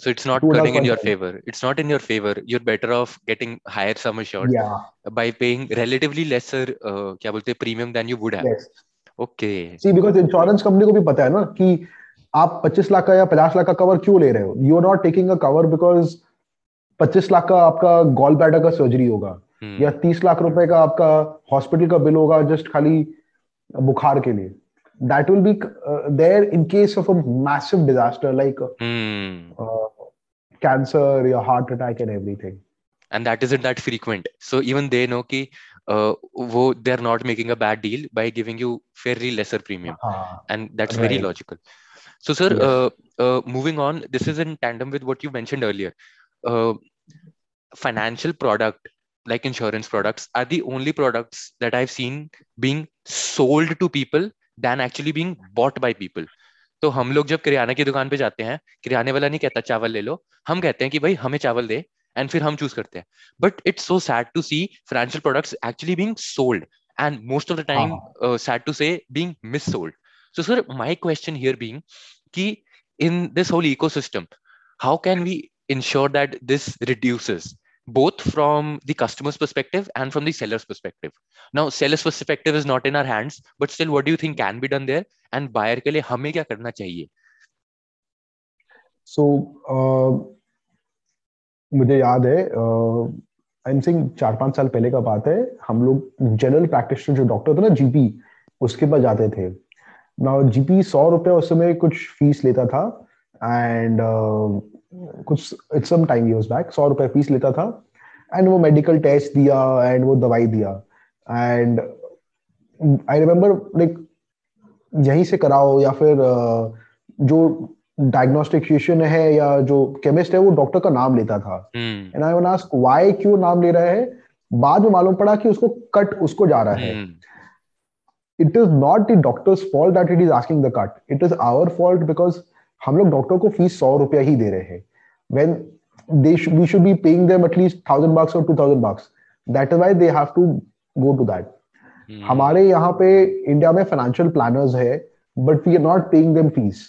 A: So it's not
B: Two
A: turning in your favor. It's not in your favor. You're better off getting higher sum assured
B: Yeah.
A: by paying relatively lesser uh, क्या बोलते premium than you would have.
B: Yes.
A: Okay.
B: See because insurance company को भी पता है ना कि आप 25 लाख का या 50 लाख का कवर क्यों ले रहे हो you are not taking a cover because 25 lakh का आपका गॉल ब्लैडर का सर्जरी होगा
A: Hmm.
B: या 30 लाख रुपए का आपका हॉस्पिटल का बिल होगा जस्ट खाली बुखार के लिए that will be there in case of a massive disaster like
A: Hmm.
B: Cancer या heart attack and everything
A: and that isn't that frequent so even they know ki uh, wo, they're not making a bad deal by giving you fairly lesser premium
B: हाँ
A: and that's
B: right.
A: very logical so sir
B: Yes.
A: uh, uh, moving on this is in tandem with what you mentioned earlier uh, financial product like insurance products are the only products that i've seen being sold to people than actually being bought by people. तो हम लोग जब किराना की दुकान पे जाते हैं किराने वाला नहीं कहता चावल ले लो। हम कहते हैं कि भाई हमें चावल दे एंड फिर हम चूज़ करते हैं। But it's so sad to see financial products actually being sold and most of the time sad to say being mis sold so sir my question here being कि in this whole ecosystem how can we ensure that this reduces both from the customer's perspective and from the seller's perspective now seller's perspective is not in our hands but still what do you think can be done there and buyer के लिए हमें क्या करना चाहिए
B: सो मुझे याद है I M सिंग चार पाँच साल पहले का बात है हम लोग जनरल प्रैक्टिशनर जो डॉक्टर थे ना जीपी उसके पास जाते थे ना जीपी सौ रुपए उस समय कुछ फ़ीस लेता था एंड कुछ it's some time years back सौ रुपए फ़ीस लेता था एंड वो मेडिकल टेस्ट दिया एंड वो दवाई दिया। एंड आई रिमेम्बर लाइक यहीं से कराओ या फिर जो डायग्नोस्टिकेशन है या जो केमिस्ट है वो डॉक्टर का नाम लेता था। एंड आई आस्क व्हाई क्यों नाम ले रहा है? बाद में मालूम पड़ा कि उसको कट उसको जा रहा है। It is not the doctor's fault that it is asking the cut it is our fault because हम लोग डॉक्टर को फ़ीस सौ रुपया ही दे रहे हैं। When they we should be paying them at least thousand bucks और two thousand bucks. That is why they have to go to
A: that
B: हमारे यहाँ पे इंडिया में फाइनेंशियल प्लानर्स है but we are not paying them fees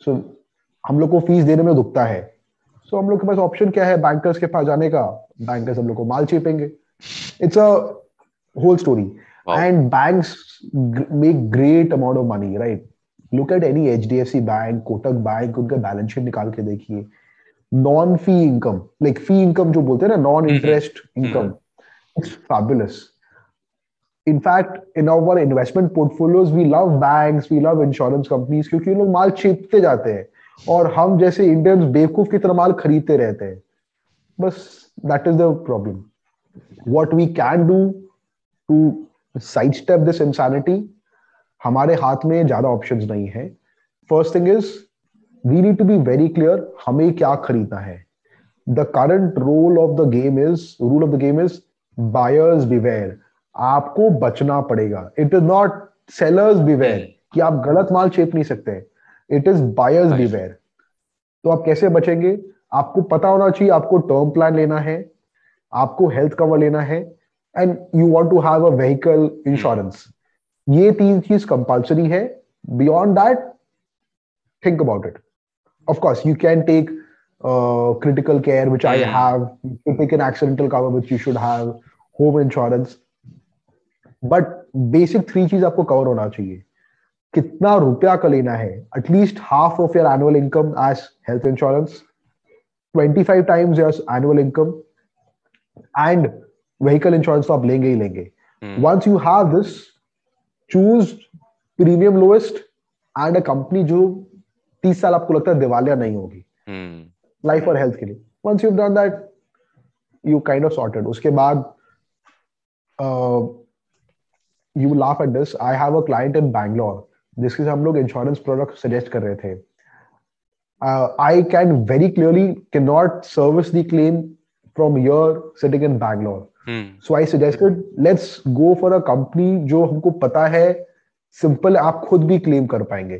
B: so हम लोग को fees देने में दुखता है। सो so, हम लोग के पास ऑप्शन क्या है बैंकर्स के पास जाने का? बैंकर्स हम लोग को माल चेपेंगे it's a whole story
A: Wow.
B: Make great amount of money amount of money right look at any hdfc bank kotak bank उनका बैलेंस शीट निकाल के देखिए non fee income like fee income जो बोलते हैं ना non interest income it's fabulous in fact in our investment portfolios we love banks we love insurance companies क्योंकि ये लोग माल छीपते जाते हैं और हम जैसे इंडियंस बेवकूफ़ की तरह माल खरीदते रहते हैं बस that is the problem what we can do to sidestep this insanity हमारे हाथ में ज़्यादा ऑप्शंस नहीं है। First thing is we need to be very clear हमें क्या खरीदना है। The current role of the game is rule of the game is buyers beware आपको बचना पड़ेगा। It is not sellers beware कि आप गलत माल चेप नहीं सकते। It is buyers. बिवेयर तो आप कैसे बचेंगे? आपको पता होना चाहिए आपको टर्म प्लान लेना है आपको हेल्थ कवर लेना है and you want to have a vehicle insurance ये तीन चीज़ कंपल्सरी है. Beyond that think about it of course you can take critical care which i
A: Hmm.
B: have. You take an accidental cover which you should have. Home insurance. But basic three चीज़ आपको cover होना चाहिए. कितना रुपया का लेना है? At least half of your annual income as health insurance 25 times your annual income and vehicle insurance तो आप लेंगे ही लेंगे. Once you have have choose premium lowest and a company जो 30 साल आपको लगता है दिवालिया नहीं होगी।
A: हम्म,
B: लाइफ और हेल्थ के लिए। Once you've done that you kind of sorted. उसके बाद you you laugh at this. I have a client in Bangalore जिसके हम लोग इंश्योरेंस प्रोडक्ट सजेस्ट कर रहे थे। I can very clearly can not service the claim from your sitting in Bangalore
A: hmm,
B: so I suggested let's go for a company जो हमको पता है सिंपल आप खुद भी क्लेम कर पाएँगे।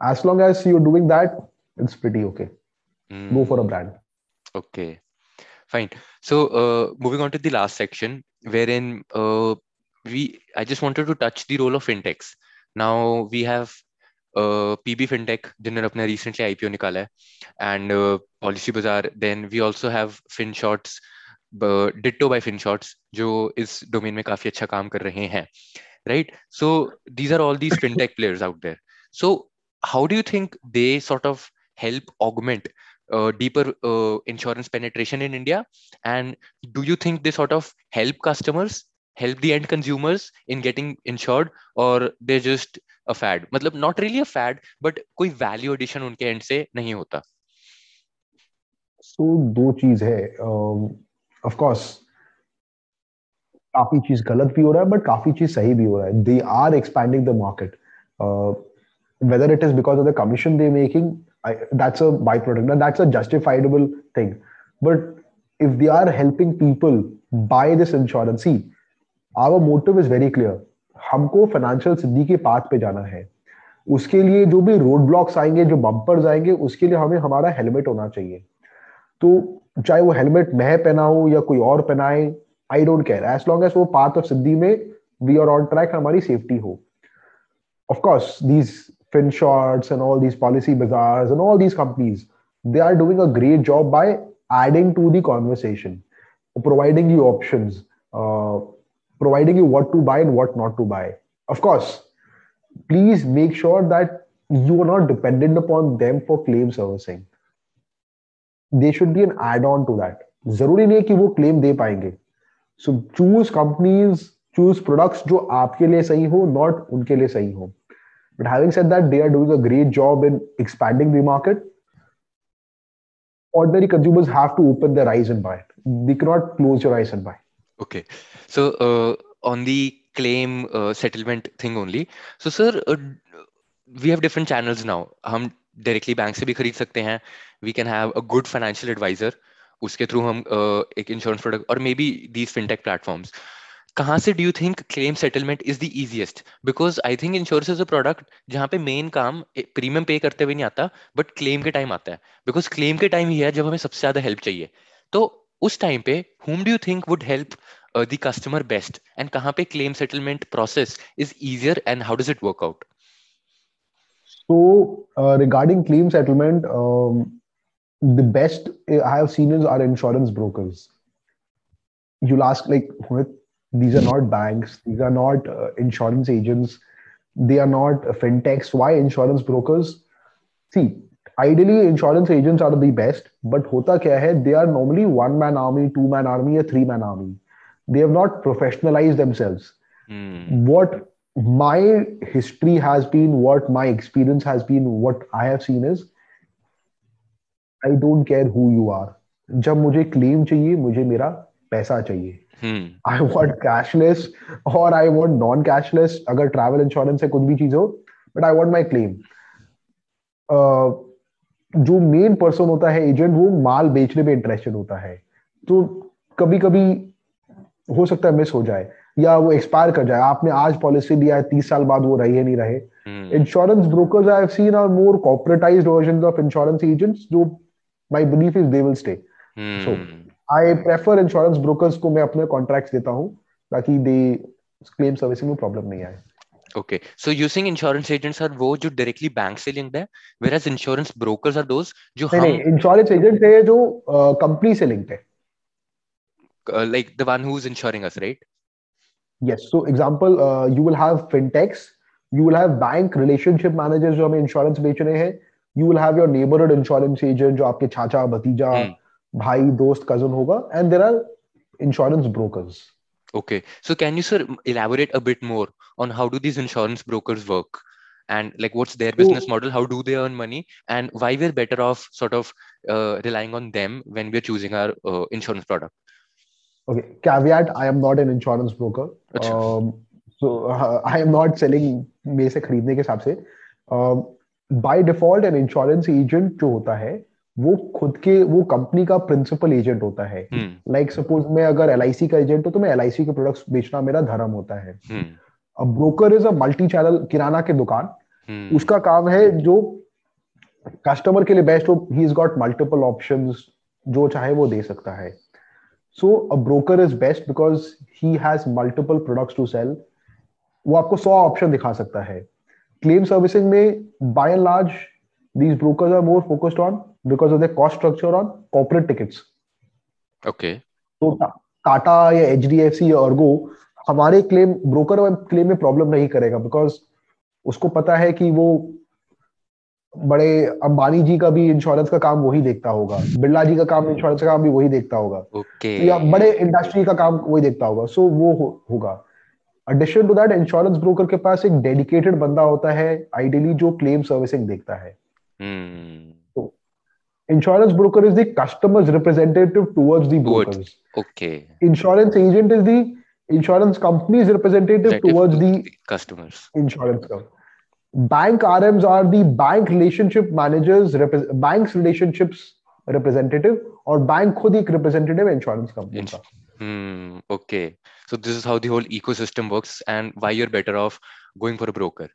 B: As long as you doing that it's pretty
A: okay
B: go for a brand
A: okay fine so moving on to the last section where in we I just wanted to touch the role of fintechs now we have PB fintech जिन्होंने अपना recently IPO निकाला है and Policybazaar then we also have Finshots shorts Uh, Ditto by जो इस domain में काफ़ी अच्छा काम कर रहे हैं, right? So these are all these fintech players out there. So how do you think they sort of help augment uh, deeper uh, insurance penetration in India? And do you think they sort of help customers help the end consumers in getting insured or they're just a fad मतलब not really a fad but कोई value addition उनके end से नहीं होता
B: so दो चीज़ है of course काफ़ी चीज़ गलत भी हो रहा है बट काफ़ी चीज़ सही भी हो रहा है। They are expanding the market whether it is because of the commission they making that's a by product that's a justifiable thing but if they are helping people by this insurance he our motive is very clear हमको financial सिद्धि के path पे जाना है। उसके लिए जो भी रोड ब्लॉक्स आएँगे, जो बंपर्स आएँगे, उसके लिए हमें, हमारा हेलमेट होना चाहिए। तो चाहे वो हेलमेट मैं पहना हूँ या कोई और पहनाए I don't care as long as वो पाथ ऑफ़ सिद्धि में वी आर ऑन ट्रैक हमारी सेफ्टी हो. Of course these Finshots and all these Policybazaar and all these companies they are doing a great job by adding to the conversation providing you option providing you what to buy and what not to buy of course please make sure that you are not dependent upon them for claim servicing They should be an add-on to that. ज़रूरी नहीं है कि वो claim दे पाएँगे so choose companies choose products जो आपके लिए सही हो नॉट उनके लिए सही हो but having said that they are doing a great job in expanding the market ordinary consumers have to open their eyes and buy it. They cannot close your eyes and buy.
A: Okay. So uh, on the claim uh, settlement thing only. So sir, uh, we have different channels now. हम directly bank से भी खरीद सकते हैं. We can have a good financial advisor उसके through हम uh, एक insurance product और may be these fintech platforms कहाँ से do you think claim settlement is the easiest because I think insurance is a product जहाँ पे main काम premium pay करते हुए नहीं आता बट क्लेम के टाइम आता है। बिकॉज़ क्लेम के टाइम ही है जब हमें सबसे ज़्यादा हेल्प चाहिए। तो उस टाइम पे whom do you think would help the customer best and and पे claim settlement process is easier and how does it work out?
B: So, uh, regarding claim settlement, um, the best I have seen is our insurance brokers. You'll ask, like, these are not banks, these are not uh, insurance agents, they are not fintechs. Why insurance brokers? See, ideally, insurance agents are the best, but hota kya hai, they are normally one man army, two man army, a three man army. They have not professionalized themselves. Hmm. What my history has been what my experience has been what i have seen is i don't care who you are. जब मुझे claim चाहिए मुझे मेरा पैसा चाहिए। I want cashless और I want non cashless अगर travel insurance है कुछ भी चीज़ हो but I want my claim जो मेन पर्सन होता है एजेंट वो माल बेचने में इंटरेस्टेड होता है। तो कभी कभी हो सकता है मिस हो जाए। या वो एक्सपायर कर जाए। आपने आज पॉलिसी दिया है तीस साल बाद वो रहे नहीं रहे। Insurance brokers I have seen are more corporatized version of insurance agents जो my belief is they will stay so I prefer insurance brokers को मैं अपने कॉन्ट्रैक्ट्स देता हूँ ताकि दे क्लेम सर्विसिंग में प्रॉब्लम नहीं आए।
A: Okay, so using insurance agents are वो जो directly bank से linked है, whereas insurance brokers are those जो
B: नहीं नहीं insurance agent है जो company से linked है.
A: Uh, like the one who's insuring us, right?
B: Yes. So example, uh, you will have fintechs, you will have bank relationship managers जो हमें insurance बेच रहे हैं, you will have your neighborhood insurance agent जो आपके चाचा भतीजा hmm. भाई दोस्त cousin होगा, and there are insurance brokers.
A: Okay. So can you, sir, elaborate a bit more on how do these insurance brokers work? And like, what's their business model? How do they earn money? And why we're better off sort of uh, relying on them when we're choosing our uh, insurance product?
B: Okay. Caveat: I am not an insurance broker. Um, so uh, *laughs* I am not selling में से खरीदने के हिसाब से. Um, by default, an insurance agent जो होता है वो खुद के वो कंपनी का प्रिंसिपल एजेंट होता है लाइक hmm. सपोज़ like, मैं अगर LIC का एजेंट हूँ तो मैं LIC के प्रोडक्ट्स बेचना मेरा धर्म होता है. अब broker is a multi channel किराना के दुकान hmm. उसका काम है जो कस्टमर के लिए बेस्ट हो he is got multiple options जो चाहे वो दे सकता है so a broker is best because he has multiple products to sell वो आपको सौ ऑप्शन दिखा सकता है। क्लेम सर्विसिंग में by and large these brokers are more focused on because of their cost structure on corporate tickets.
A: Okay.
B: तो टाटा या H D F सी या अर्गो हमारे क्लेम ब्रोकर क्लेम में प्रॉब्लम नहीं करेगा बिकॉज़ उसको पता है कि वो बड़े अंबानी जी का भी इंश्योरेंस का काम वही देखता होगा बिरला जी का काम इंश्योरेंस का काम भी वही देखता होगा।
A: Okay.
B: या बड़े इंडस्ट्री का काम वही देखता होगा। सो so, वो होगा। Addition to that insurance broker के पास एक डेडिकेटेड बंदा होता है आइडियली जो क्लेम सर्विसिंग देखता है। Insurance broker is the customer's representative towards the
A: broker okay
B: insurance agent is the insurance company's representative towards the
A: customers
B: insurance company Bank RMs are the bank relationship managers, repre- bank's relationships representative, or bank खुद एक representative है insurance company
A: Ins-
B: का.
A: Hmm. Okay. So this is how the whole ecosystem works, and why you're better off going for a broker.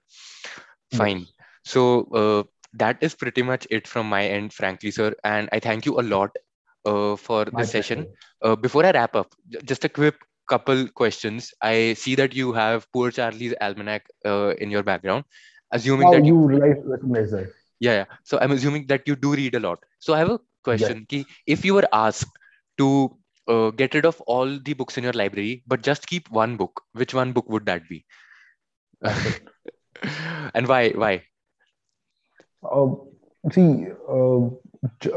A: Fine. So uh, that is pretty much it from my end, frankly, sir. And I thank you a lot uh, for
B: My
A: this session.
B: pleasure.
A: Uh, before I wrap up, j- just a quick couple questions. I see that you have Poor Charlie's Almanac uh, in your background. Assuming
B: How
A: that
B: you realize, recognize that?
A: yeah, yeah. So I'm assuming that you do read a lot. So I have a question. Ki if you were asked to uh, get rid of all the books in your library, but just keep one book, which one book would that be? *laughs* and why? Why?
B: Uh, see, uh, Ch-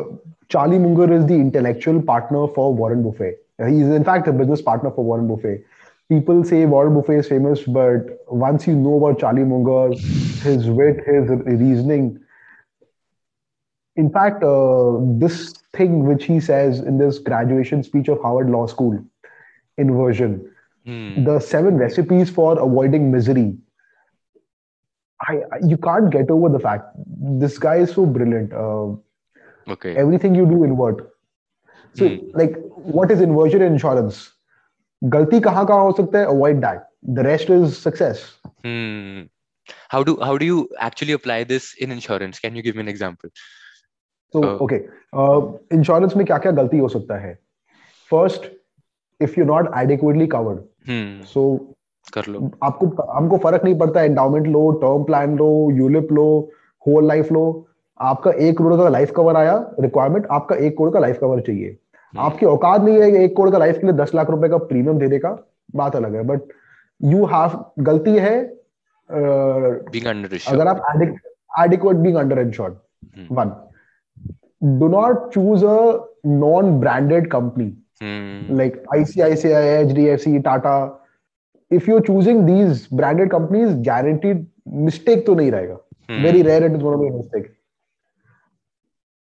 B: Charlie Munger is the intellectual partner for Warren Buffett. He is, in fact, a business partner for Warren Buffett. People say Warren Buffett is famous, but once you know about Charlie Munger, his wit, his reasoning, in fact, uh, this thing which he says in this graduation speech of Howard Law School, inversion,
A: Hmm.
B: the seven recipes for avoiding misery. I, I you can't get over the fact this guy is so brilliant. Uh,
A: Okay.
B: everything you do invert. So,
A: Hmm.
B: like, what is inversion insurance? गलती कहाँ कहाँ हो सकता है that. The rest is success.
A: Hmm. How do how do you actually apply this in insurance? Can you give me an example?
B: So,
A: Uh,
B: okay, uh, insurance में क्या क्या गलती हो सकता है? First, if you're not adequately covered,
A: Hmm.
B: so
A: कर लो.
B: आपको हमको फ़र्क नहीं पड़ता एंडाउमेंट लो टर्म प्लान लो यूलिप लो होल लाइफ लो आपका एक करोड़ का लाइफ कवर आया रिक्वायरमेंट आपका एक करोड़ का लाइफ कवर चाहिए
A: Hmm.
B: आपके औकात नहीं है एक करोड़ का लाइफ के लिए दस लाख रुपए का प्रीमियम देने का बात अलग है बट यू हैव गलती है अगर आप adequate being
A: under
B: insured one do not choose a non branded
A: company
B: like ICICI H D F C Tata if you choosing these branded company guaranteed mistake तो नहीं रहेगा। Very rare it is mistake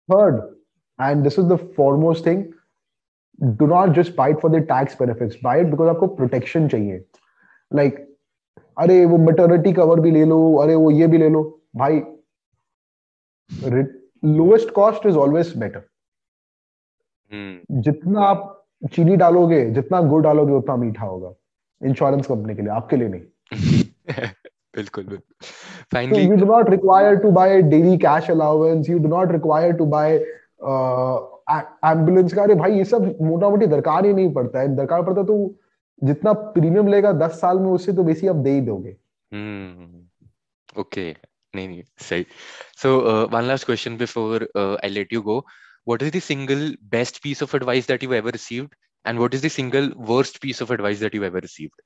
B: third and this is the foremost thing do not just fight for the tax benefits buy because आपको protection चाहिए। Like like, अरे वो maternity cover भी ले लो अरे वो ये भी ले लो। भाई lowest cost is always better जितना आप चीनी डालोगे जितना गुड़ डालोगे उतना मीठा होगा। इंश्योरेंस कंपनी के लिए आपके लिए नहीं। *laughs*
A: बिल्कुल बिल्कुल।
B: You do not require to buy daily cash allowance you do not require to buy ambulance का अरे भाई ये सब मोटा मोटी दरकार ही नहीं पड़ता है। दरकार पड़ता तो जितना प्रीमियम लेगा दस साल में उससे तो बेसी आप दे ही दोगे।
A: ओके। नहीं नहीं सही। So one last question before I let you go what is the single best piece of advice that you ever received and what is the single worst piece of advice that you ever received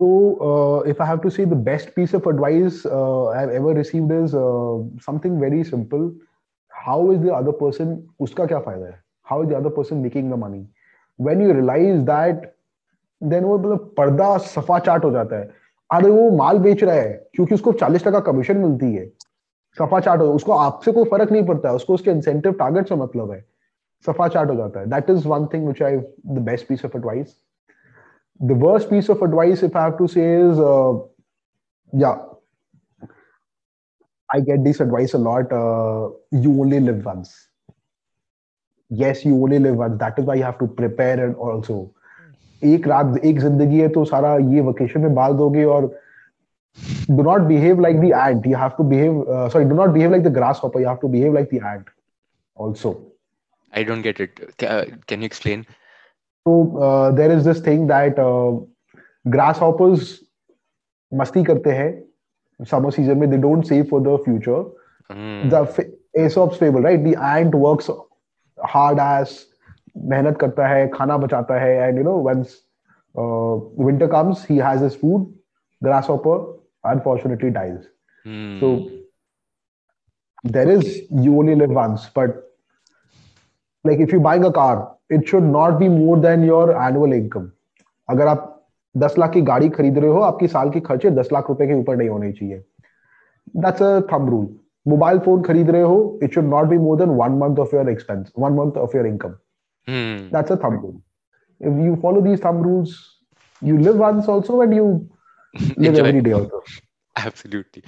B: So, uh, if I have to say the best piece of advice uh, I've ever received is uh, something how is the other person उसका क्या फ़ायदा है how is the other person making the money when you realize that then वो मतलब पर्दा सफ़ा चाट हो जाता है। अरे वो माल बेच रहा है, क्योंकि उसको चालीस टका कमीशन मिलती है, सफ़ा चाट हो, उसको आपसे कोई फ़र्क नहीं पड़ता है उसको उसके इंसेंटिव टारगेट से मतलब है। सफ़ा चाट हो जाता है। That is one thing which I the best piece of advice the worst piece of advice if I to say i get this advice a lot uh, you only live once yes you only live once that is why you have to prepare and also एक रात एक ज़िंदगी है तो सारा ये vacation में बाल दोगे और do not behave like the ant you have to behave uh, sorry do not behave like the grasshopper you have to behave like the ant also
A: I don't get it. Uh, can you explain?
B: So uh, there is this thing that uh, grasshoppers masti karte hai summer season mein they don't save for the future. Mm. The Aesop's fable, right? The ant works hard as मेहनत करता है खाना बचाता है and you know once winter comes he has his food grasshopper unfortunately dies hmm. so there is you only live once but like if you're buying a car it should not be more than your annual income अगर आप दस लाख की गाड़ी खरीद रहे हो आपकी साल के खर्चे दस लाख रुपए के ऊपर नहीं होने चाहिए। That's a thumb rule mobile phone खरीद रहे हो it should not be more than one month of your expense one month of your income that's a thumb rule if you follow these thumb rules you live once also and you *laughs* live every day also. *laughs*
A: Absolutely.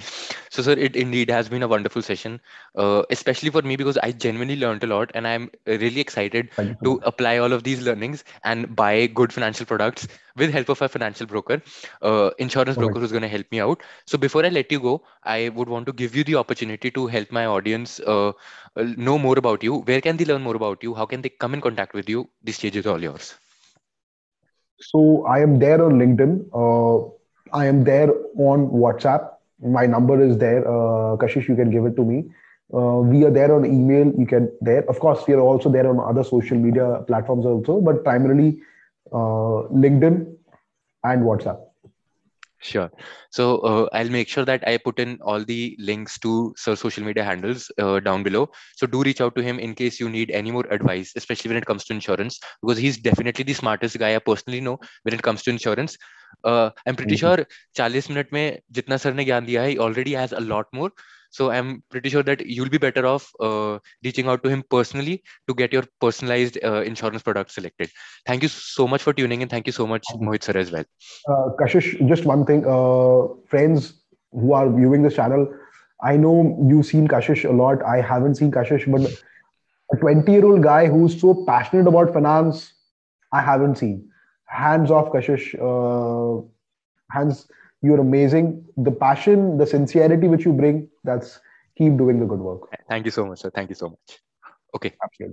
A: So sir it indeed has been a wonderful session uh, especially for me because i genuinely learned a lot and i'm really excited to apply all of these learnings and buy good financial products with help of a financial broker uh, insurance broker who's going to help me out. So before i let you go i would want to give you the opportunity to help my audience uh, know more about you. Where can they learn more about you? How can they come in contact with you? The stage is all yours.
B: So I am there on LinkedIn. Uh, I am there on WhatsApp. My number is there. Uh, Kashish, you can give it to me. Uh, we are there on email. You can there. Of course, we are also there on other social media platforms also, but primarily uh, LinkedIn and WhatsApp.
A: Sure. So uh, I'll make sure that I put in all the links to Sir's social media handles uh, down below. So do reach out to him in case you need any more advice, especially when it comes to insurance, because he's definitely the smartest guy I personally know when it comes to insurance. Uh, I'm pretty mm-hmm. sure 40 minute में जितना sir ने ज्ञान दिया है, he already has a lot more. So I'm pretty sure that you'll be better off uh, reaching out to him personally to get your personalized uh, insurance product selected. Thank you so much for tuning in. Thank you so much, Mohit sir, as well.
B: Uh, Kashish, just one thing, uh, friends who are viewing this channel, I know you've seen Kashish a lot. I haven't seen Kashish, but a 20 year old guy who's so passionate about finance, I haven't seen. Hands off, Kashish. Uh, hands you're amazing. The passion, the sincerity which you bring, that's keep doing the good work.
A: Thank you so much, sir. Thank you so much. Okay.
B: Absolutely.